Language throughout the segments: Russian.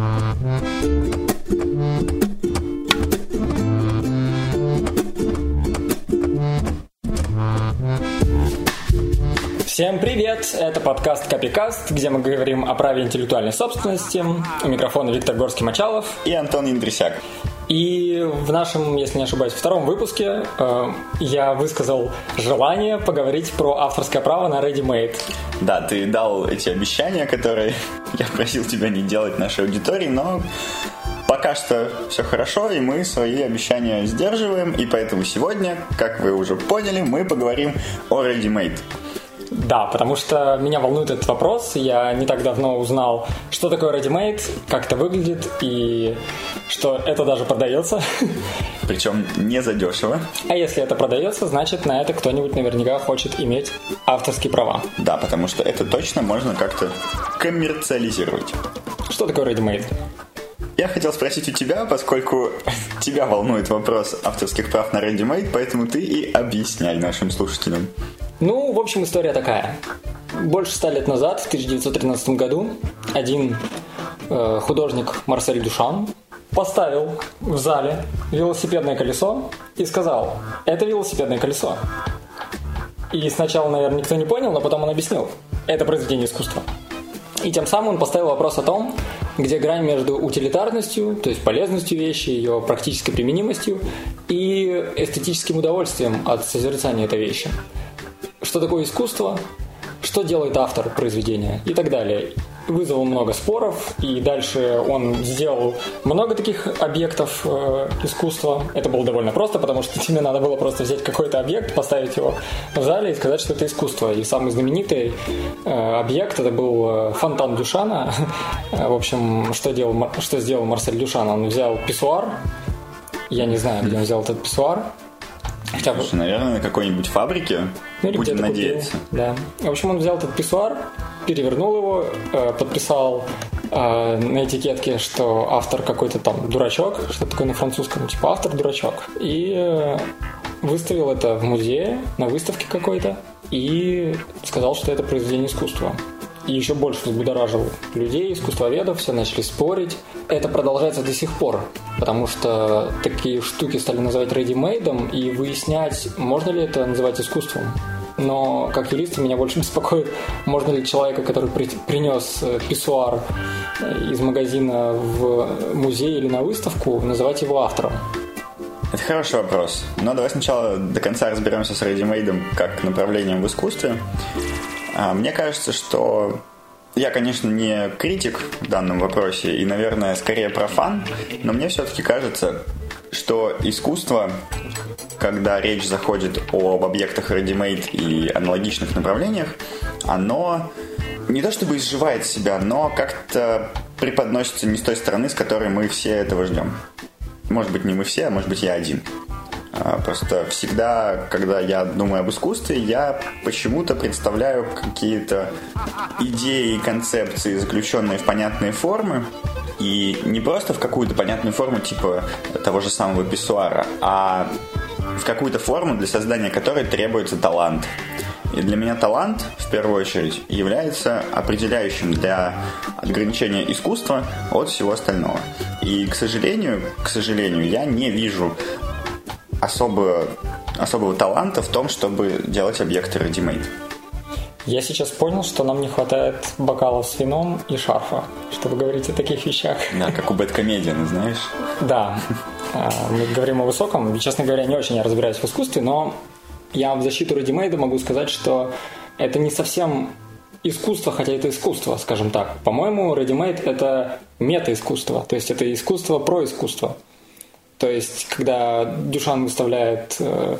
Всем привет! Это подкаст Копикаст, где мы говорим о праве интеллектуальной собственности. У микрофона Виктор Горский-Мачалов и Антон Индрисяк. И в нашем, если не ошибаюсь, втором выпуске э, я высказал желание поговорить про авторское право на Ready Made. Да, ты дал эти обещания, которые я просил тебя не делать нашей аудитории, но пока что все хорошо, и мы свои обещания сдерживаем, и поэтому сегодня, как вы уже поняли, мы поговорим о Ready Made. Да, потому что меня волнует этот вопрос. Я не так давно узнал, что такое ready-made, как это выглядит и что это даже продается. Причем не задешево. А если это продается, значит на это кто-нибудь наверняка хочет иметь авторские права. Да, потому что это точно можно как-то коммерциализировать. Что такое ready-made? Я хотел спросить у тебя, поскольку тебя волнует вопрос авторских прав на ready-made, поэтому ты и объясняй нашим слушателям. Ну, в общем, история такая. Больше ста лет назад, в 1913 году, один э, художник Марсель Дюшан поставил в зале велосипедное колесо и сказал, это велосипедное колесо. И сначала, наверное, никто не понял, но потом он объяснил, это произведение искусства. И тем самым он поставил вопрос о том, где грань между утилитарностью, то есть полезностью вещи, ее практической применимостью и эстетическим удовольствием от созерцания этой вещи что такое искусство, что делает автор произведения и так далее. Вызвал много споров, и дальше он сделал много таких объектов э, искусства. Это было довольно просто, потому что тебе надо было просто взять какой-то объект, поставить его в зале и сказать, что это искусство. И самый знаменитый э, объект это был э, фонтан Дюшана. в общем, что, делал, что сделал Марсель Дюшан? Он взял писсуар, я не знаю, где он взял этот писсуар, Хотя бы. Слушай, наверное, на какой-нибудь фабрике. Ну, Будем надеяться. Купил. Да. В общем, он взял этот писсуар, перевернул его, э, подписал э, на этикетке, что автор какой-то там дурачок, что такое на французском, типа автор дурачок. И э, выставил это в музее, на выставке какой-то, и сказал, что это произведение искусства и еще больше взбудоражил людей, искусствоведов, все начали спорить. Это продолжается до сих пор, потому что такие штуки стали называть ready-made и выяснять, можно ли это называть искусством. Но как юрист меня больше беспокоит, можно ли человека, который при, принес э, писсуар э, из магазина в музей или на выставку, называть его автором. Это хороший вопрос. Но давай сначала до конца разберемся с ready-made как направлением в искусстве. А, мне кажется, что я, конечно, не критик в данном вопросе и, наверное, скорее профан, но мне все-таки кажется, что искусство, когда речь заходит об объектах ready-made и аналогичных направлениях, оно не то чтобы изживает себя, но как-то преподносится не с той стороны, с которой мы все этого ждем. Может быть, не мы все, а может быть, я один. А, просто всегда, когда я думаю об искусстве, я почему-то представляю какие-то идеи и концепции, заключенные в понятные формы, и не просто в какую-то понятную форму типа того же самого писсуара, а в какую-то форму, для создания которой требуется талант. И для меня талант, в первую очередь, является определяющим для ограничения искусства от всего остального. И, к сожалению, к сожалению, я не вижу особо, особого таланта в том, чтобы делать объекты ready-made. Я сейчас понял, что нам не хватает бокалов с вином и шарфа, чтобы говорить о таких вещах. Да, как у Бэткомедиана, знаешь? Да. А, мы говорим о высоком. Честно говоря, не очень я разбираюсь в искусстве, но я в защиту редимейда могу сказать, что это не совсем искусство, хотя это искусство, скажем так. По-моему, ready-made это мета-искусство, то есть это искусство про искусство. То есть, когда Дюшан выставляет э,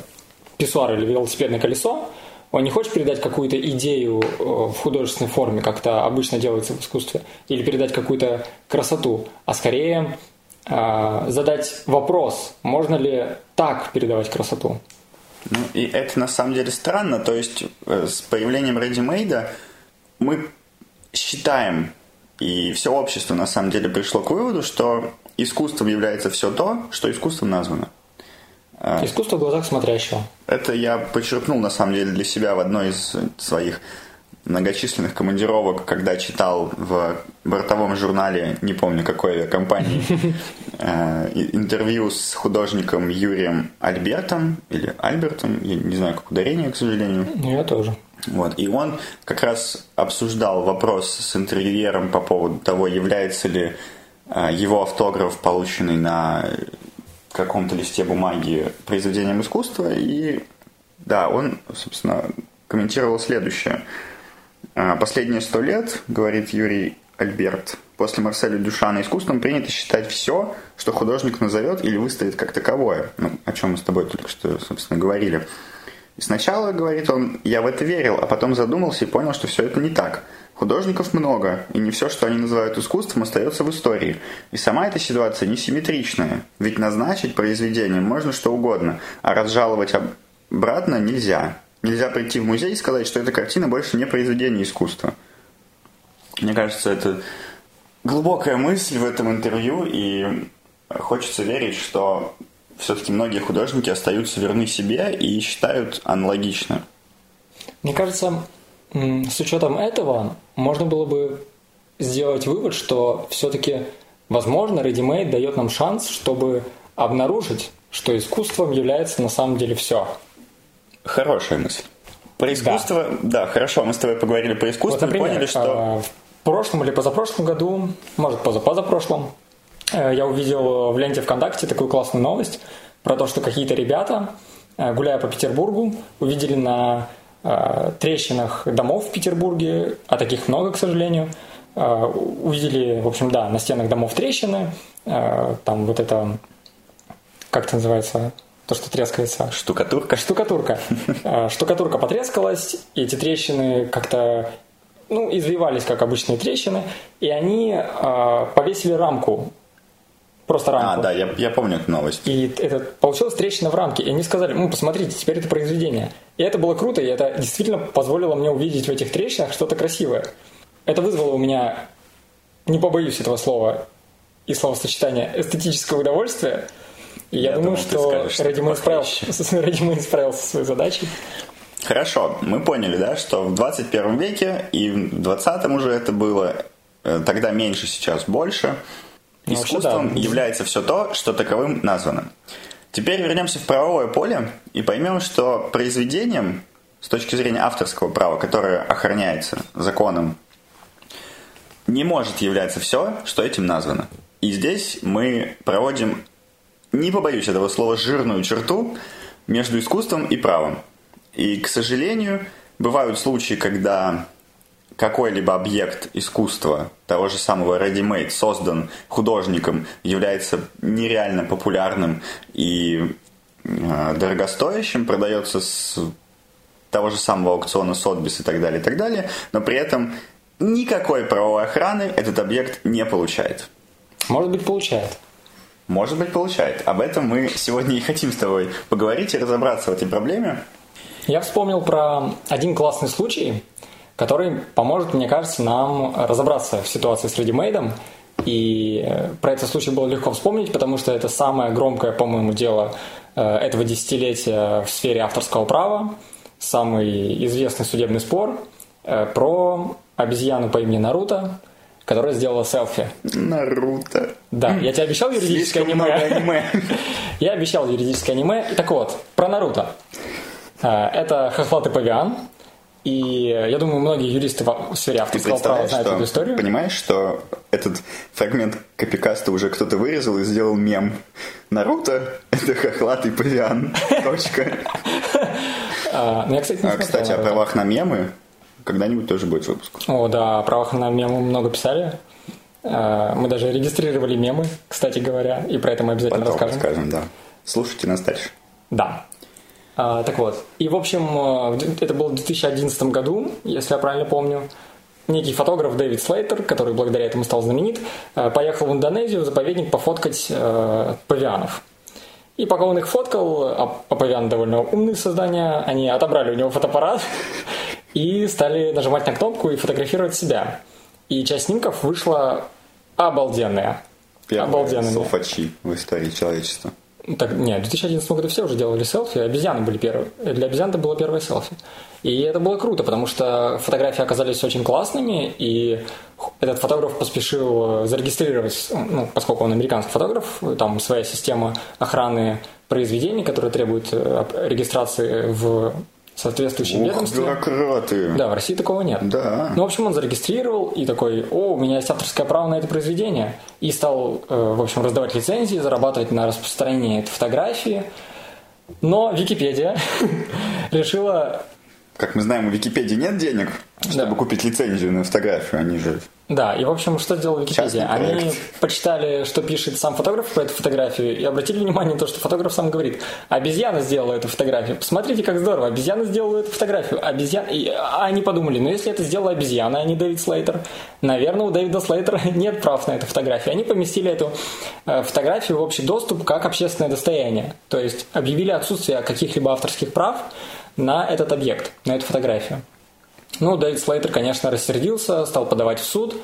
писсуар или велосипедное колесо, он не хочет передать какую-то идею э, в художественной форме, как это обычно делается в искусстве, или передать какую-то красоту, а скорее э, задать вопрос, можно ли так передавать красоту. Ну, и это на самом деле странно. То есть э, с появлением ready-made мы считаем, и все общество на самом деле пришло к выводу, что искусством является все то, что искусством названо. А, Искусство в глазах смотрящего. Это я подчеркнул, на самом деле, для себя в одной из своих многочисленных командировок, когда читал в бортовом журнале, не помню какой компании, э, интервью с художником Юрием Альбертом, или Альбертом, я не знаю, как ударение, к сожалению. Я тоже. Вот. И он как раз обсуждал вопрос с интервьюером по поводу того, является ли его автограф, полученный на каком-то листе бумаги, произведением искусства. И да, он, собственно, комментировал следующее. «А, Последние сто лет, говорит Юрий Альберт, после Марселя Дюшана искусством принято считать все, что художник назовет или выставит как таковое, ну, о чем мы с тобой только что, собственно, говорили. И сначала, говорит он, я в это верил, а потом задумался и понял, что все это не так. Художников много, и не все, что они называют искусством, остается в истории. И сама эта ситуация несимметричная, ведь назначить произведение можно что угодно, а разжаловать обратно нельзя. Нельзя прийти в музей и сказать, что эта картина больше не произведение искусства. Мне кажется, это глубокая мысль в этом интервью, и хочется верить, что все-таки многие художники остаются верны себе и считают аналогично. Мне кажется, с учетом этого можно было бы сделать вывод, что все-таки, возможно, Ready-Made дает нам шанс, чтобы обнаружить, что искусством является на самом деле все. Хорошая мысль. Про искусство, да, да хорошо, мы с тобой поговорили про искусство, вот, например, поняли, что... А, в прошлом или позапрошлом году, может, позапозапрошлом, я увидел в ленте ВКонтакте такую классную новость про то, что какие-то ребята, э, гуляя по Петербургу, увидели на э, трещинах домов в Петербурге, а таких много, к сожалению, увидели, в общем, да, на стенах домов трещины, там вот это, как это называется, то, что трескается. Штукатурка? Штукатурка. Штукатурка потрескалась, и эти трещины как-то ну, извивались, как обычные трещины, и они э, повесили рамку. Просто рамку. А, да, я, я помню эту новость. И это получилась трещина в рамке. И они сказали, ну, посмотрите, теперь это произведение. И это было круто, и это действительно позволило мне увидеть в этих трещинах что-то красивое. Это вызвало у меня, не побоюсь этого слова и словосочетания, эстетическое удовольствие – я, я думаю, что Редимон справился, Редимон справился со своей задачей. Хорошо, мы поняли, да, что в 21 веке и в 20 уже это было, э, тогда меньше, сейчас больше. Ну, Искусством вообще, да. является все то, что таковым названо. Теперь вернемся в правовое поле и поймем, что произведением с точки зрения авторского права, которое охраняется законом, не может являться все, что этим названо. И здесь мы проводим не побоюсь этого слова, жирную черту между искусством и правом. И, к сожалению, бывают случаи, когда какой-либо объект искусства, того же самого ready-made, создан художником, является нереально популярным и э, дорогостоящим, продается с того же самого аукциона Сотбис и так далее, и так далее, но при этом никакой правовой охраны этот объект не получает. Может быть, получает. Может быть, получает. Об этом мы сегодня и хотим с тобой поговорить и разобраться в этой проблеме. Я вспомнил про один классный случай, который поможет, мне кажется, нам разобраться в ситуации с редимейдом. И э, про этот случай было легко вспомнить, потому что это самое громкое, по-моему, дело э, этого десятилетия в сфере авторского права, самый известный судебный спор э, про обезьяну по имени Наруто, которая сделала селфи. Наруто. Да, я тебе обещал юридическое аниме. аниме. я обещал юридическое аниме. Так вот, про Наруто. Это хохлатый павиан. И я думаю, многие юристы в сфере авторского права знают что, эту историю. Понимаешь, что этот фрагмент копикаста уже кто-то вырезал и сделал мем. Наруто — это хохлатый павиан. Точка. А, ну, кстати, а, Кстати, о правах на мемы когда-нибудь тоже будет выпуск. О, да, о правах на мемы много писали. А, мы даже регистрировали мемы, кстати говоря, и про это мы обязательно Потом расскажем. расскажем, да. Слушайте нас дальше. Да. А, так вот, и в общем, э, это было в 2011 году, если я правильно помню. Некий фотограф Дэвид Слейтер, который благодаря этому стал знаменит, э, поехал в Индонезию в заповедник пофоткать э, павианов. И пока он их фоткал, а, а павианы довольно умные создания, они отобрали у него фотоаппарат и стали нажимать на кнопку и фотографировать себя. И часть снимков вышла обалденная. Первые обалденными. софачи в истории человечества. Так, нет, в 2011 году все уже делали селфи, обезьяны были первые. Для обезьян это было первое селфи. И это было круто, потому что фотографии оказались очень классными, и этот фотограф поспешил зарегистрировать, ну, поскольку он американский фотограф, там своя система охраны произведений, которая требует э, регистрации в соответствующем Ух, ведомстве. бюрократы. Да, в России такого нет. Да. Ну, в общем, он зарегистрировал и такой, о, у меня есть авторское право на это произведение. И стал, э, в общем, раздавать лицензии, зарабатывать на распространении этой фотографии. Но Википедия решила Как мы знаем, у Википедии нет денег, чтобы Да. купить лицензию на фотографию. Они же... Да, и в общем, что сделала Википедия? Они почитали, что пишет сам фотограф про эту фотографию, и обратили внимание на то, что фотограф сам говорит, обезьяна сделала эту фотографию. Посмотрите, как здорово, обезьяна сделала эту фотографию. Обезьяна... И а они подумали, ну если это сделала обезьяна, а не Дэвид Слейтер, наверное, у Дэвида Слейтера нет прав на эту фотографию. Они поместили эту э, фотографию в общий доступ как общественное достояние. То есть объявили отсутствие каких-либо авторских прав на этот объект, на эту фотографию. Ну, Дэвид Слейтер, конечно, рассердился, стал подавать в суд.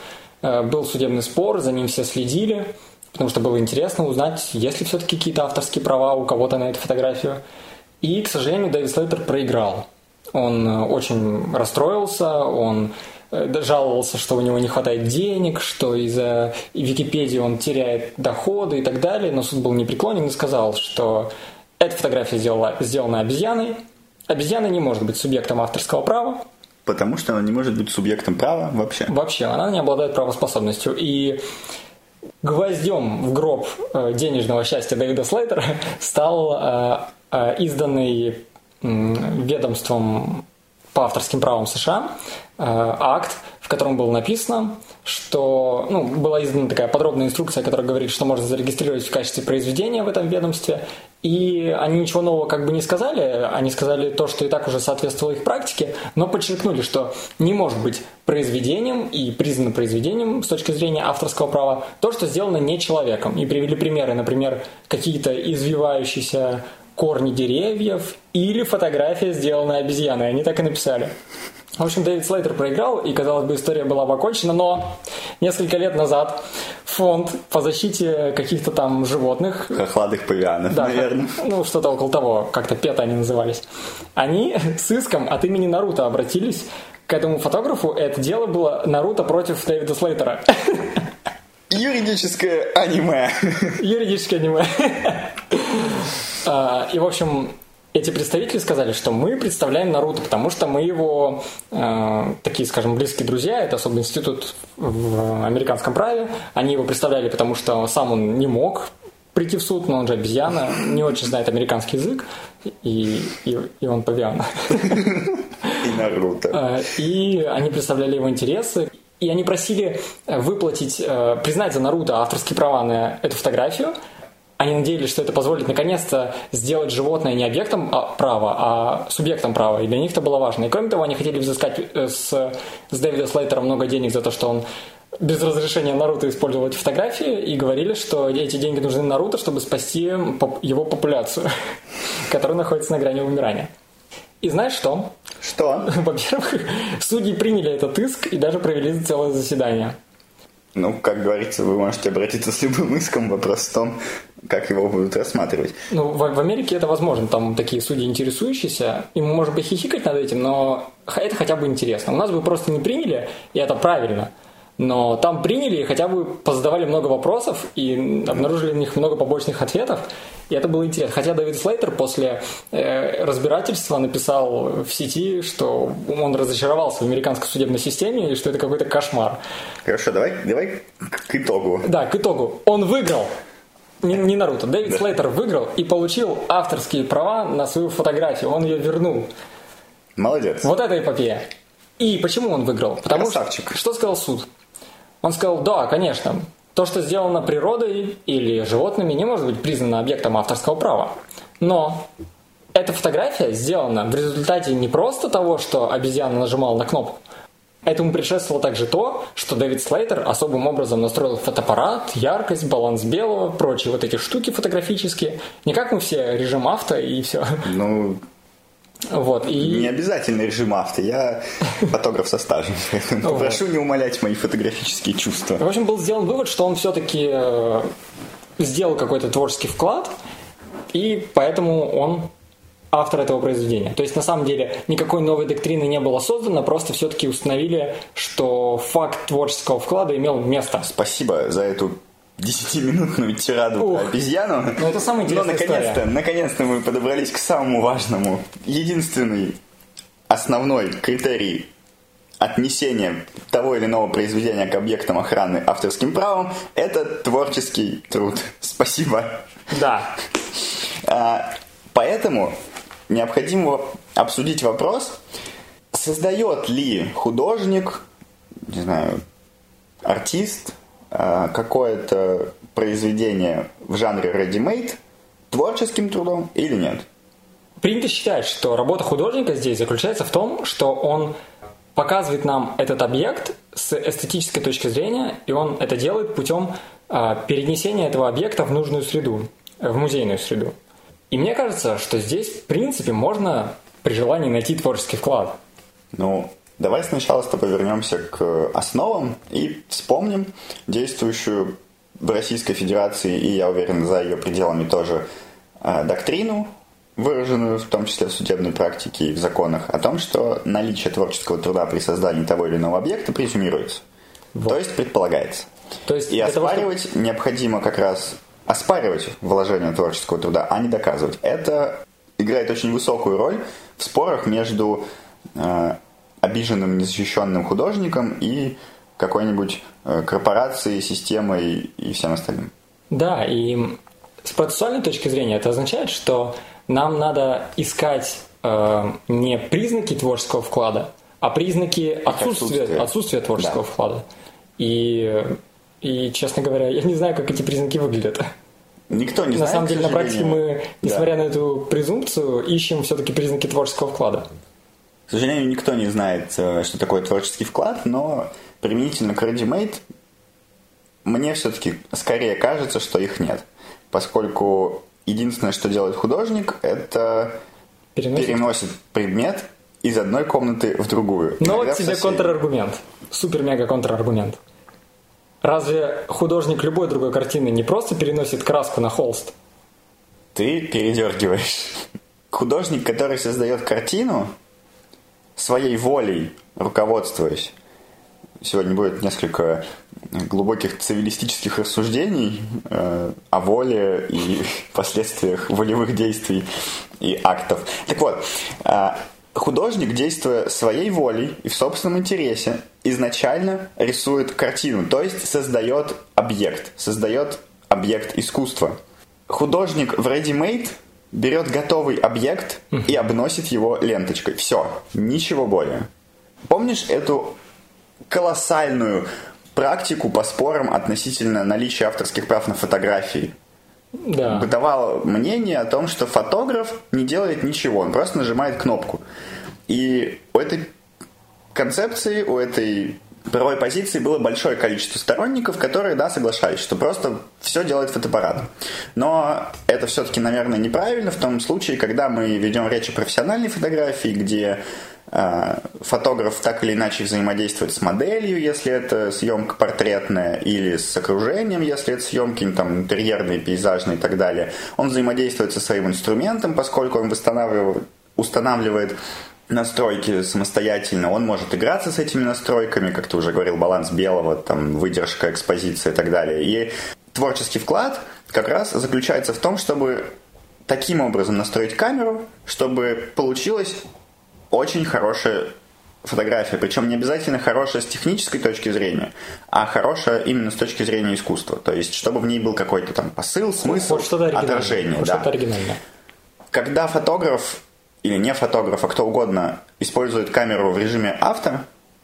Э, Был судебный спор, за ним все следили, потому что было интересно узнать, есть ли все-таки какие-то авторские права у кого-то на эту фотографию. И, к сожалению, Дэвид Слейтер проиграл. Он э, очень расстроился, он э, жаловался, что у него не хватает денег, что из-за Википедии он теряет доходы и так далее, но суд был непреклонен и сказал, что эта фотография сделала, сделана обезьяной, обезьяна не может быть субъектом авторского права, Потому что она не может быть субъектом права вообще. Вообще, она не обладает правоспособностью. И гвоздем в гроб э, денежного счастья Дэвида Слейтера стал э, э, изданный ведомством по авторским правам США э, акт, в котором было написано, что ну, была издана такая подробная инструкция, которая говорит, что можно зарегистрировать в качестве произведения в этом ведомстве. И они ничего нового как бы не сказали, они сказали то, что и так уже соответствовало их практике, но подчеркнули, что не может быть произведением и признано произведением с точки зрения авторского права то, что сделано не человеком. И привели примеры, например, какие-то извивающиеся корни деревьев или фотография, сделанная обезьяной. Они так и написали. В общем, Дэвид Слейтер проиграл, и, казалось бы, история была бы окончена, но несколько лет назад фонд по защите каких-то там животных Хохладых павианов, да, наверное. ну что-то около того, как-то пета они назывались. Они с иском от имени Наруто обратились к этому фотографу, это дело было Наруто против Дэвида Слейтера. Юридическое аниме. Юридическое аниме. А, И, в общем, эти представители сказали, что мы представляем Наруто, потому что мы его э, такие, скажем, близкие друзья. Это особый институт в американском праве. Они его представляли, потому что сам он не мог прийти в суд, но он же обезьяна, не очень знает американский язык, и, и, и он павиан. И Наруто. Э, И они представляли его интересы. И они просили выплатить, признать за Наруто авторские права на эту фотографию. Они надеялись, что это позволит наконец-то сделать животное не объектом а, права, а субъектом права. И для них это было важно. И кроме того, они хотели взыскать э, с, с Дэвида Слейтера много денег за то, что он без разрешения Наруто использовал эти фотографии и говорили, что эти деньги нужны Наруто, чтобы спасти его популяцию, которая находится на грани вымирания. И знаешь что? Что? Во-первых, судьи приняли этот иск и даже провели целое заседание. Ну, как говорится, вы можете обратиться с любым иском. Вопрос в том, как его будут рассматривать. Ну, в, в Америке это возможно, там такие судьи интересующиеся, и мы можем похихикать над этим, но это хотя бы интересно. У нас бы просто не приняли, и это правильно. Но там приняли и хотя бы позадавали много вопросов и обнаружили в них много побочных ответов. И это было интересно. Хотя Дэвид Слейтер после э, разбирательства написал в сети, что он разочаровался в американской судебной системе и что это какой-то кошмар. Хорошо, давай, давай к итогу. Да, к итогу. Он выиграл. Не, не Наруто. Дэвид Слейтер выиграл и получил авторские права на свою фотографию. Он ее вернул. Молодец. Вот это эпопея. И почему он выиграл? Потому Красавчик. что... Что сказал суд? Он сказал, да, конечно, то, что сделано природой или животными, не может быть признано объектом авторского права. Но эта фотография сделана в результате не просто того, что обезьяна нажимала на кнопку, Этому предшествовало также то, что Дэвид Слейтер особым образом настроил фотоаппарат, яркость, баланс белого, прочие вот эти штуки фотографические. Не как мы все режим авто и все. Ну, Вот, и... не обязательно режим авто. Я фотограф со стажем. Прошу не умалять мои фотографические чувства. В общем, был сделан вывод, что он все-таки сделал какой-то творческий вклад, и поэтому он автор этого произведения. То есть, на самом деле, никакой новой доктрины не было создано, просто все-таки установили, что факт творческого вклада имел место. Спасибо за эту десятиминутную тираду Ух, про обезьяну. Ну, это самая интересная Но наконец-то, наконец-то мы подобрались к самому важному. Единственный основной критерий отнесения того или иного произведения к объектам охраны авторским правом – это творческий труд. Спасибо. Да. А, поэтому необходимо обсудить вопрос, создает ли художник, не знаю, артист, какое-то произведение в жанре ready-made творческим трудом или нет. Принято считать, что работа художника здесь заключается в том, что он показывает нам этот объект с эстетической точки зрения, и он это делает путем а, перенесения этого объекта в нужную среду, в музейную среду. И мне кажется, что здесь, в принципе, можно при желании найти творческий вклад. Ну, давай сначала с тобой вернемся к основам и вспомним действующую в Российской Федерации, и я уверен, за ее пределами тоже, э, доктрину, выраженную в том числе в судебной практике и в законах, о том, что наличие творческого труда при создании того или иного объекта презюмируется. Вот. То есть предполагается. То есть и оспаривать того, что... необходимо как раз оспаривать вложение творческого труда, а не доказывать. Это играет очень высокую роль в спорах между э, обиженным, незащищенным художником и какой-нибудь э, корпорацией, системой и всем остальным. Да, и с процессуальной точки зрения это означает, что нам надо искать э, не признаки творческого вклада, а признаки отсутствия, отсутствия. отсутствия творческого да. вклада. И и, честно говоря, я не знаю, как эти признаки выглядят. Никто не на знает. На самом деле, на практике мы, несмотря да. на эту презумпцию, ищем все-таки признаки творческого вклада. К сожалению, никто не знает, э, что такое творческий вклад, но применительно к ReadyMade мне все-таки скорее кажется, что их нет. Поскольку единственное, что делает художник, это переносит, переносит предмет из одной комнаты в другую. Но вот тебе контраргумент. Супер-мега контраргумент. Разве художник любой другой картины не просто переносит краску на холст? Ты передергиваешь. Художник, который создает картину, своей волей руководствуясь, сегодня будет несколько глубоких цивилистических рассуждений э, о воле и последствиях волевых действий и актов. Так вот, э, художник, действуя своей волей и в собственном интересе, изначально рисует картину, то есть создает объект, создает объект искусства. Художник в ready-made берет готовый объект и обносит его ленточкой. Все, ничего более. Помнишь эту колоссальную практику по спорам относительно наличия авторских прав на фотографии? Да. Бытовало мнение о том, что фотограф не делает ничего, он просто нажимает кнопку. И у этой концепции, у этой правовой позиции было большое количество сторонников, которые, да, соглашались, что просто все делает фотоаппарат. Но это все-таки, наверное, неправильно в том случае, когда мы ведем речь о профессиональной фотографии, где э, фотограф так или иначе взаимодействует с моделью, если это съемка портретная, или с окружением, если это съемки там, интерьерные, пейзажные и так далее. Он взаимодействует со своим инструментом, поскольку он восстанавливает, устанавливает настройки самостоятельно, он может играться с этими настройками, как ты уже говорил, баланс белого, там, выдержка, экспозиция и так далее. И творческий вклад как раз заключается в том, чтобы таким образом настроить камеру, чтобы получилась очень хорошая фотография, причем не обязательно хорошая с технической точки зрения, а хорошая именно с точки зрения искусства. То есть, чтобы в ней был какой-то там посыл, смысл, вот отражение. Вот да. что-то оригинальное. Когда фотограф или не фотограф, а кто угодно использует камеру в режиме авто,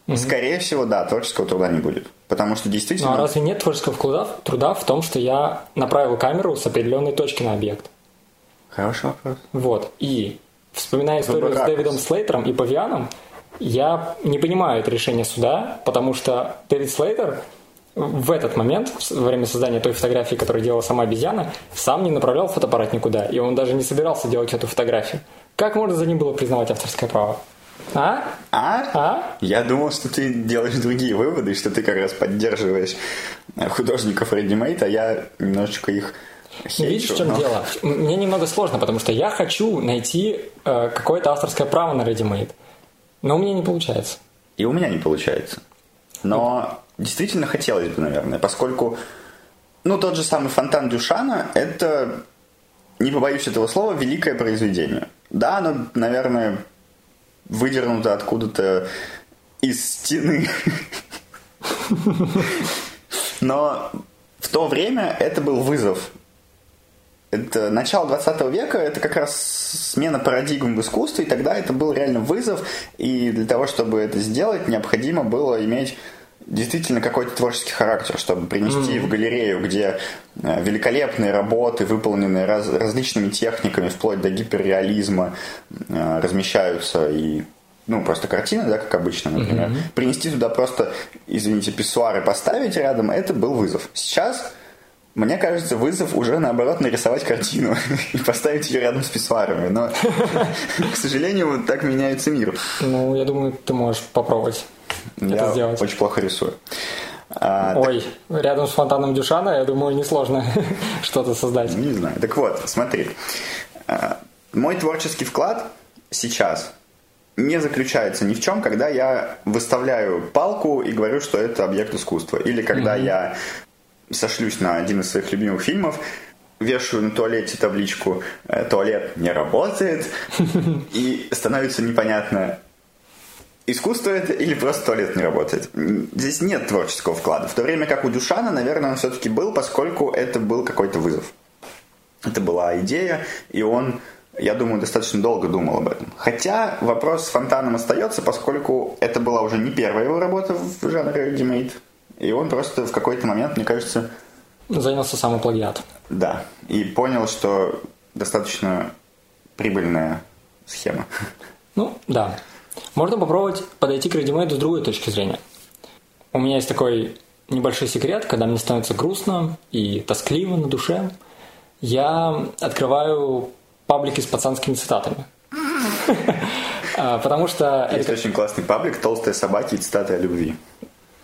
угу. скорее всего, да, творческого труда не будет. Потому что действительно... Ну а разве нет творческого труда, труда в том, что я направил камеру с определенной точки на объект? Хороший вопрос. Вот. И вспоминая историю Выбор с Дэвидом Слейтером и Павианом, я не понимаю это решение суда, потому что Дэвид Слейтер в этот момент, во время создания той фотографии, которую делала сама обезьяна, сам не направлял фотоаппарат никуда, и он даже не собирался делать эту фотографию. Как можно за ним было признавать авторское право? А? А? А? Я думал, что ты делаешь другие выводы, что ты как раз поддерживаешь художников Ready-Made, а я немножечко их Ну, видишь, в чем но... дело? Мне немного сложно, потому что я хочу найти э, какое-то авторское право на Ready-Made, но у меня не получается. И у меня не получается. Но действительно хотелось бы, наверное, поскольку, ну, тот же самый фонтан Дюшана – это, не побоюсь этого слова, великое произведение. Да, оно, наверное, выдернуто откуда-то из стены. Но в то время это был вызов. Это начало 20 века, это как раз смена парадигм в искусстве, и тогда это был реально вызов, и для того, чтобы это сделать, необходимо было иметь действительно какой-то творческий характер, чтобы принести mm-hmm. в галерею, где э, великолепные работы, выполненные раз, различными техниками, вплоть до гиперреализма, э, размещаются и ну, просто картины, да, как обычно, например. Mm-hmm. Принести туда просто, извините, писсуары поставить рядом, это был вызов. Сейчас, мне кажется, вызов уже, наоборот, нарисовать картину и поставить ее рядом с писсуарами. Но, к сожалению, вот так меняется мир. Ну, я думаю, ты можешь попробовать это сделать. очень плохо рисую. А, Ой, так... рядом с фонтаном Дюшана, я думаю, несложно что-то создать. Не знаю. Так вот, смотри. А, мой творческий вклад сейчас не заключается ни в чем, когда я выставляю палку и говорю, что это объект искусства. Или когда mm-hmm. я сошлюсь на один из своих любимых фильмов, вешаю на туалете табличку «Э, «Туалет не работает», и становится непонятно, искусство это или просто туалет не работает. Здесь нет творческого вклада. В то время как у Дюшана, наверное, он все-таки был, поскольку это был какой-то вызов. Это была идея, и он я думаю, достаточно долго думал об этом. Хотя вопрос с фонтаном остается, поскольку это была уже не первая его работа в жанре ready-made. И он просто в какой-то момент, мне кажется... Занялся самоплагиат. Да. И понял, что достаточно прибыльная схема. Ну, да. Можно попробовать подойти к ready-made с другой точки зрения. У меня есть такой небольшой секрет, когда мне становится грустно и тоскливо на душе, я открываю паблики с пацанскими цитатами. А, потому что... Есть очень классный паблик «Толстые собаки и цитаты о любви».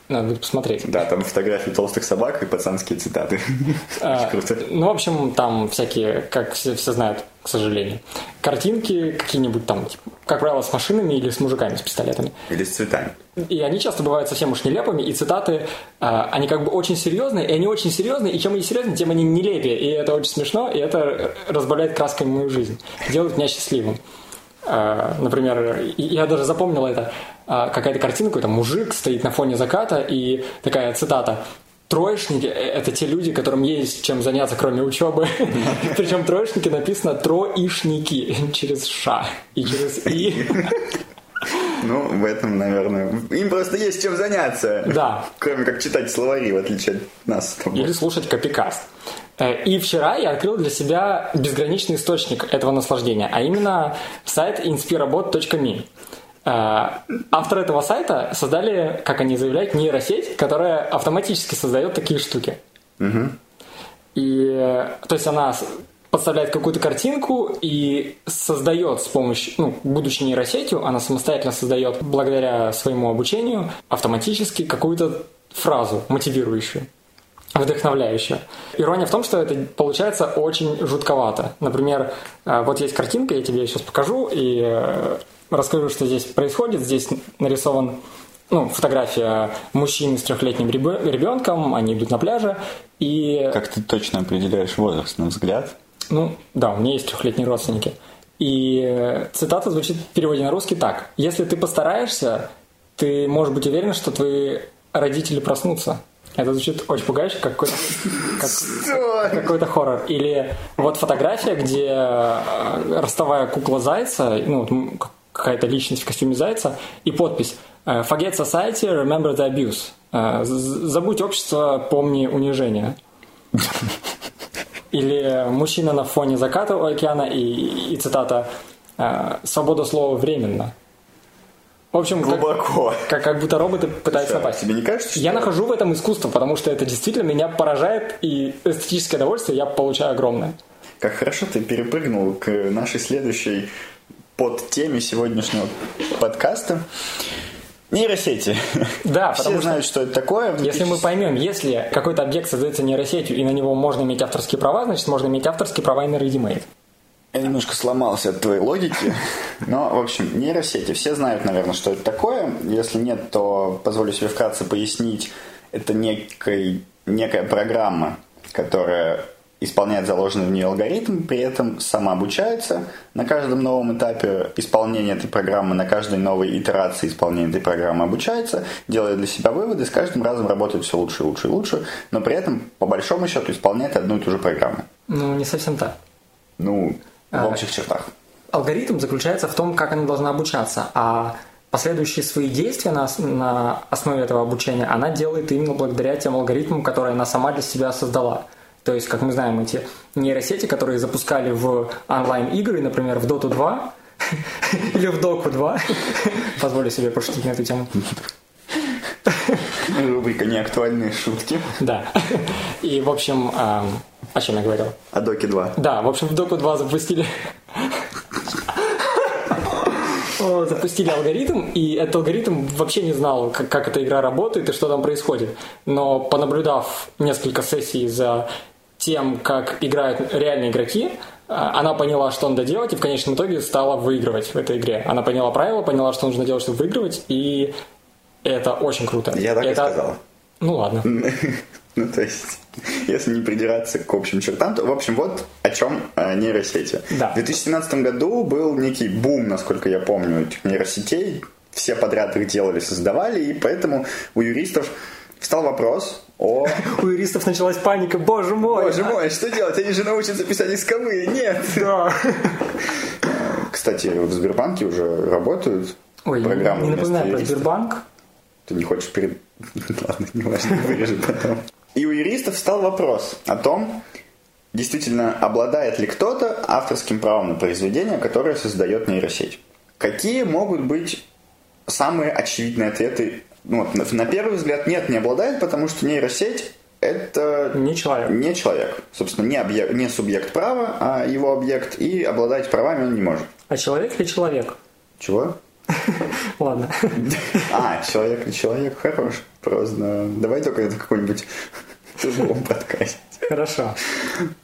Надо будет посмотреть. Да, там фотографии толстых собак и пацанские цитаты. А, круто. Ну, в общем, там всякие, как все, все знают, к сожалению, картинки какие-нибудь там, типа, как правило, с машинами или с мужиками с пистолетами. Или с цветами. И они часто бывают совсем уж нелепыми, и цитаты, а, они как бы очень серьезные, и они очень серьезные, и чем они серьезные, тем они нелепее. И это очень смешно, и это разбавляет краской мою жизнь, делает меня счастливым. А, например, я даже запомнил это, а, какая-то картинка, какой-то мужик стоит на фоне заката, и такая цитата Троечники – это те люди, которым есть чем заняться, кроме учебы. Причем троечники написано троишники через ша и через и. Ну, в этом, наверное, им просто есть чем заняться. Да. Кроме как читать словари, в отличие от нас. Или слушать копикаст. Э, и вчера я открыл для себя безграничный источник этого наслаждения, а именно сайт inspirabot.me. Э, авторы этого сайта создали, как они заявляют, нейросеть, которая автоматически создает такие штуки. Угу. И, то есть она подставляет какую-то картинку и создает с помощью, ну, будучи нейросетью, она самостоятельно создает, благодаря своему обучению, автоматически какую-то фразу мотивирующую вдохновляющую. Ирония в том, что это получается очень жутковато. Например, э, вот есть картинка, я тебе сейчас покажу и э, расскажу, что здесь происходит. Здесь нарисован ну, фотография мужчины с трехлетним ребенком, они идут на пляже, и... Как ты точно определяешь возраст, на взгляд? Ну, да, у меня есть трехлетние родственники. И цитата звучит в переводе на русский так. «Если ты постараешься, ты можешь быть уверен, что твои родители проснутся». Это звучит очень пугающе, как какой-то, как, какой-то хоррор. Или вот фотография, где э, ростовая кукла зайца, ну, какая-то личность в костюме зайца, и подпись э, «Forget society, remember the abuse». Э, «Забудь общество, помни унижение». Или мужчина на фоне заката у океана и, и цитата «Свобода слова временно». В общем, глубоко. Как, как, как будто роботы пытаются Слушай, напасть. Тебе не кажется, что... Я нахожу в этом искусство, потому что это действительно меня поражает, и эстетическое удовольствие я получаю огромное. Как хорошо ты перепрыгнул к нашей следующей под теме сегодняшнего подкаста. Нейросети. Да, Все потому знают, что это такое. Если мы 2000 поймем, если какой-то объект создается нейросетью, и на него можно иметь авторские права, значит, можно иметь авторские права и на ReadyMade. Я немножко сломался от твоей логики. Но, в общем, нейросети. Все знают, наверное, что это такое. Если нет, то позволю себе вкратце пояснить. Это некой, некая программа, которая исполняет заложенный в нее алгоритм, при этом самообучается на каждом новом этапе исполнения этой программы, на каждой новой итерации исполнения этой программы обучается, делает для себя выводы, с каждым разом работает все лучше и лучше и лучше, но при этом, по большому счету, исполняет одну и ту же программу. Ну, не совсем так. Ну, в А. общих чертах. Алгоритм заключается в том, как она должна обучаться, а последующие свои действия на, на основе этого обучения она делает именно благодаря тем алгоритмам, которые она сама для себя создала. То есть, как мы знаем, эти нейросети, которые запускали в онлайн-игры, например, в Dota 2 или в Doku 2, позволю себе пошутить на эту тему. Рубрика «Неактуальные шутки». Да. И, в общем, о чем я говорил? А Доки 2. Да, в общем, в Доку 2 запустили... О, Запустили алгоритм, и этот алгоритм вообще не знал, как, как эта игра работает и что там происходит. Но понаблюдав несколько сессий за тем, как играют реальные игроки, а, она поняла, что надо делать, и в конечном итоге стала выигрывать в этой игре. Она поняла правила, поняла, что нужно делать, чтобы выигрывать, и это очень круто. Я так и Это- сказал. Ну ладно. Ну, то есть, если не придираться к общим чертам, то, в общем, вот о чем э, нейросети. Да. В 2017 году был некий бум, насколько я помню, этих нейросетей. Все подряд их делали, создавали, и поэтому у юристов встал вопрос о... У юристов началась паника, боже мой! Боже мой, что делать? Они же научатся писать исковые. Нет! Да. Кстати, в Сбербанке уже работают Ой, программы не напоминай про. Сбербанк. Ты не хочешь перед... Ладно, не важно, вырежу потом. И у юристов встал вопрос о том, действительно, обладает ли кто-то авторским правом на произведение, которое создает нейросеть. Какие могут быть самые очевидные ответы? Ну, вот, на- первый взгляд, нет, не обладает, потому что нейросеть это Не человек. не человек. Собственно, не, объект, не субъект права, а его объект, и обладать правами он не может. А человек или человек? Чего? Ладно. А, человек и человек хорош. Просто давай только это какой-нибудь другом подкасте. Хорошо.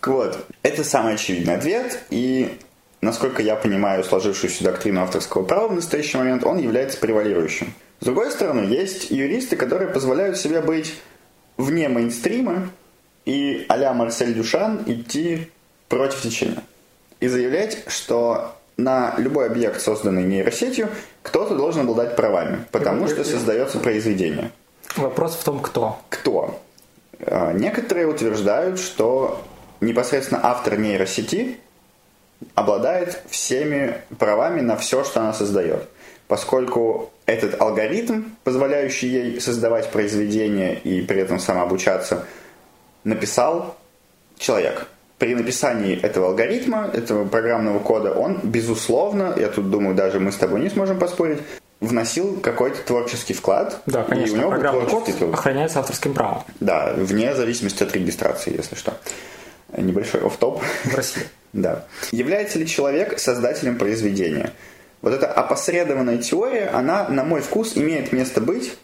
Вот. Это самый очевидный ответ, и насколько я понимаю сложившуюся доктрину авторского права в настоящий момент, он является превалирующим. С другой стороны, есть юристы, которые позволяют себе быть вне мейнстрима и а-ля Марсель Дюшан идти против течения. И заявлять, что на любой объект, созданный нейросетью, кто-то должен обладать правами, потому что создается произведение. Вопрос в том, кто. Кто? А, Некоторые утверждают, что непосредственно автор нейросети обладает всеми правами на все, что она создает. Поскольку этот алгоритм, позволяющий ей создавать произведения и при этом самообучаться, написал человек. При написании этого алгоритма, этого программного кода, он, безусловно, я тут думаю, даже мы с тобой не сможем поспорить, вносил какой-то творческий вклад. Да, и у конечно. него Программный код труд. охраняется авторским правом Да, вне зависимости от регистрации, если что. Небольшой офф-топ. в России. Да. Является ли человек создателем произведения? Вот эта опосредованная теория, она, на мой вкус, имеет место быть,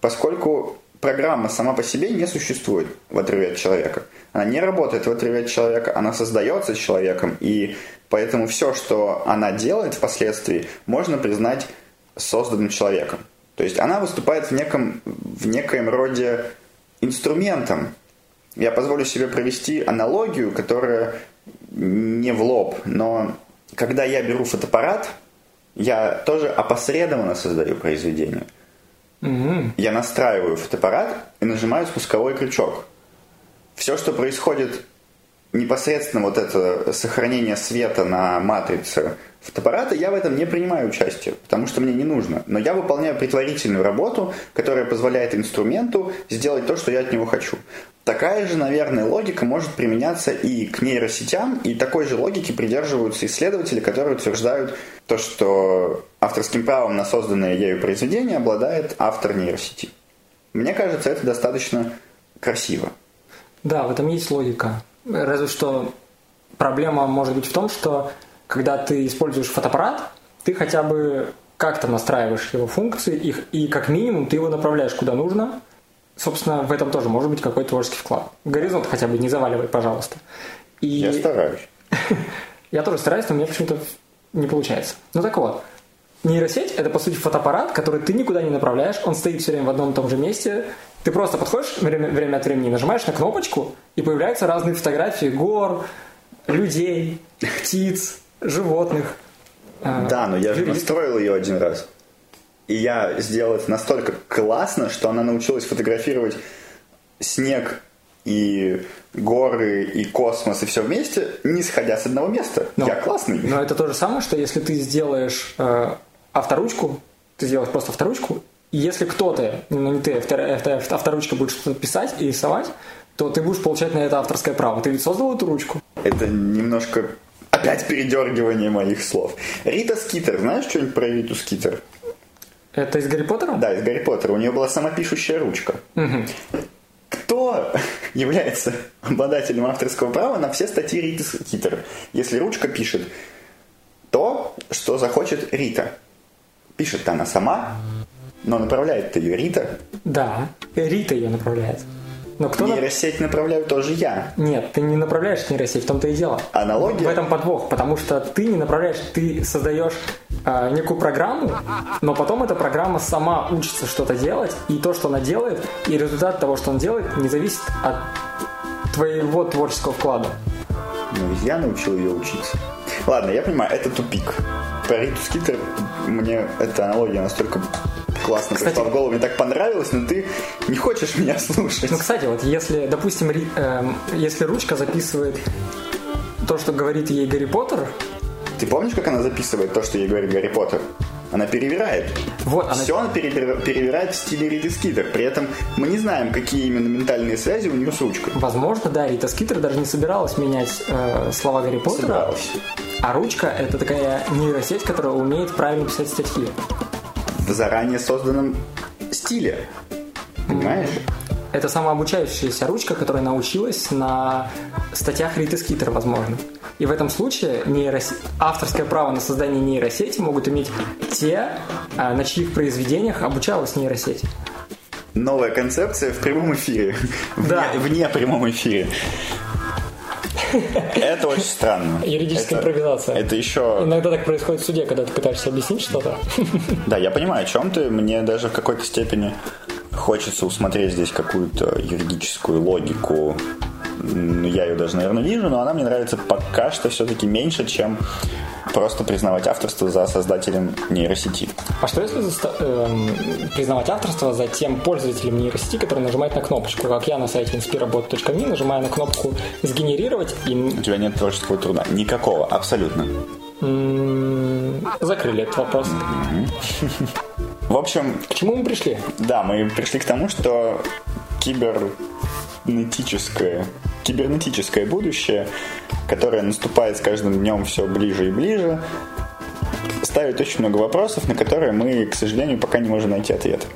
поскольку программа сама по себе не существует в отрыве от человека. Она не работает в отрыве от человека, она создается человеком, и поэтому все, что она делает впоследствии, можно признать созданным человеком. То есть она выступает в неком, в некоем роде инструментом. Я позволю себе провести аналогию, которая не в лоб, но когда я беру фотоаппарат, я тоже опосредованно создаю произведение. Я настраиваю фотоаппарат и нажимаю спусковой крючок. Все, что происходит непосредственно вот это сохранение света на матрице фотоаппарата, я в этом не принимаю участие, потому что мне не нужно. Но я выполняю притворительную работу, которая позволяет инструменту сделать то, что я от него хочу. Такая же, наверное, логика может применяться и к нейросетям, и такой же логики придерживаются исследователи, которые утверждают то, что авторским правом на созданное ею произведение обладает автор нейросети. Мне кажется, это достаточно красиво. Да, в этом есть логика. Разве что проблема может быть в том, что когда ты используешь фотоаппарат, ты хотя бы как-то настраиваешь его функции, их, и как минимум ты его направляешь куда нужно. Собственно, в этом тоже может быть какой-то творческий вклад. Горизонт хотя бы не заваливай, пожалуйста. И... Я стараюсь. Я тоже стараюсь, но меня почему-то не получается. Ну так вот, нейросеть – это, по сути, фотоаппарат, который ты никуда не направляешь, он стоит все время в одном и том же месте, ты просто подходишь время, время от времени, нажимаешь на кнопочку, и появляются разные фотографии гор, людей, птиц, животных. А, да, но я же настроил ее один раз. И я сделал это настолько классно, что она научилась фотографировать снег и горы, и космос, и все вместе, не сходя с одного места. Но, я классный. Но это то же самое, что если ты сделаешь э, авторучку, ты сделаешь просто авторучку, и если кто-то, ну не ты, авторучка будет что-то писать и рисовать, то ты будешь получать на это авторское право. Ты ведь создал эту ручку? Это немножко опять передергивание моих слов. Рита Скитер, знаешь что-нибудь про Риту Скитер? Это из Гарри Поттера? Да, из Гарри Поттера. У нее была самопишущая ручка. Угу. Кто является обладателем авторского права на все статьи Риты Скитер? Если ручка пишет то, что захочет Рита. Пишет она сама, но направляет ее Рита. Да, Рита ее направляет. Но кто нейросеть направляю тоже я. Нет, ты не направляешь нейросеть, в том-то и дело. Аналогия? В этом подвох, потому что ты не направляешь, ты создаешь э, некую программу, но потом эта программа сама учится что-то делать, и то, что она делает, и результат того, что он делает, не зависит от твоего творческого вклада. Но ведь я научил ее учиться. Ладно, я понимаю, это тупик. Про Риту Скитер мне эта аналогия настолько классно кстати, пришла в голову, мне так понравилось, но ты не хочешь меня слушать. Ну, кстати, вот если, допустим, э, если ручка записывает то, что говорит ей Гарри Поттер... Ты помнишь, как она записывает то, что ей говорит Гарри Поттер? Она перевирает. Вот, она... Все она перевирает в стиле Риты Скитер. При этом мы не знаем, какие именно ментальные связи у нее с ручкой. Возможно, да, Рита Скитер даже не собиралась менять э, слова Гарри Поттера. Собиралась. А ручка — это такая нейросеть, которая умеет правильно писать статьи в заранее созданном стиле. Понимаешь? Это самообучающаяся ручка, которая научилась на статьях Риты Скитер, возможно. И в этом случае нейрос... авторское право на создание нейросети могут иметь те, а, на чьих произведениях обучалась нейросеть. Новая концепция в прямом эфире. Да. Вне, вне прямом эфире. Это очень странно. Юридическая это, импровизация. Это еще... Иногда так происходит в суде, когда ты пытаешься объяснить что-то. Да, я понимаю, о чем ты. Мне даже в какой-то степени хочется усмотреть здесь какую-то юридическую логику. Я ее даже, наверное, вижу, но она мне нравится пока что все-таки меньше, чем просто признавать авторство за создателем нейросети. А что если э, признавать авторство за тем пользователем нейросети, который нажимает на кнопочку, как я на сайте inspirabot.me нажимаю на кнопку «Сгенерировать» и... У тебя нет творческого труда. Никакого, абсолютно. Закрыли этот вопрос. В общем... К чему мы пришли? Да, мы пришли к тому, что кибернетическое, кибернетическое будущее которая наступает с каждым днем все ближе и ближе, ставит очень много вопросов, на которые мы, к сожалению, пока не можем найти ответ.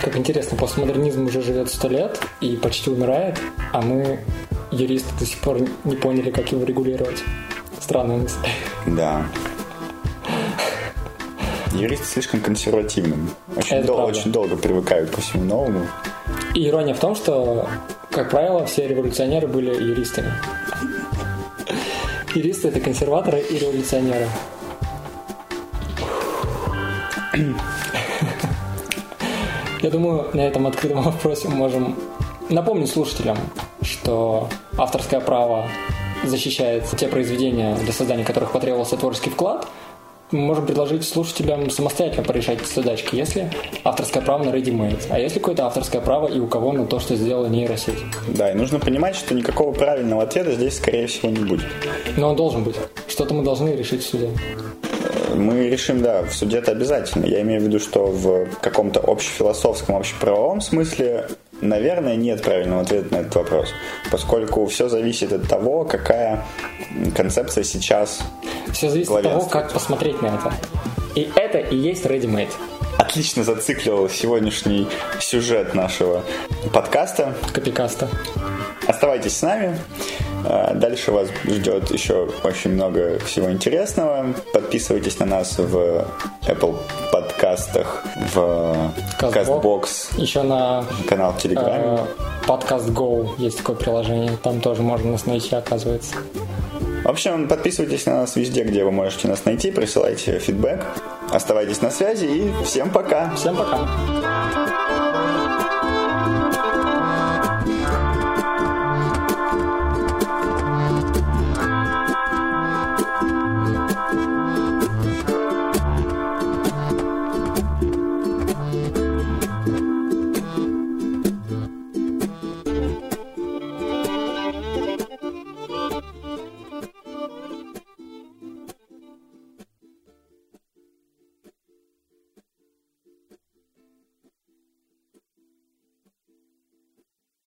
Как интересно, постмодернизм уже живет сто лет и почти умирает, а мы, юристы, до сих пор не поняли, как его регулировать. Странная мысль. Да. Юристы слишком консервативны. Очень, дол- очень долго привыкают ко всему новому. И ирония в том, что, как правило, все революционеры были юристами. Юристы – это консерваторы и революционеры. Я думаю, на этом открытом вопросе мы можем напомнить слушателям, что авторское право защищает те произведения, для создания которых потребовался творческий вклад – мы можем предложить слушателям самостоятельно порешать эти задачки, если авторское право на ready-made, а если какое-то авторское право и у кого на то, что сделала нейросеть. Да, и нужно понимать, что никакого правильного ответа здесь, скорее всего, не будет. Но он должен быть. Что-то мы должны решить в суде. Мы решим, да, в суде это обязательно. Я имею в виду, что в каком-то общефилософском, общеправовом смысле Наверное, нет правильного ответа на этот вопрос, поскольку все зависит от того, какая концепция сейчас Все зависит от того, как посмотреть на это. И это и есть ready-made. Отлично зациклил сегодняшний сюжет нашего подкаста. Копикаста. Оставайтесь с нами. А, дальше вас ждет еще очень много всего интересного. Подписывайтесь на нас в Apple подкастах, в CastBox, еще на канал в Телеграме. Э, подкаст Go есть такое приложение, там тоже можно нас найти, оказывается. В общем, подписывайтесь на нас везде, где вы можете нас найти, присылайте фидбэк, оставайтесь на связи и всем пока. Всем пока.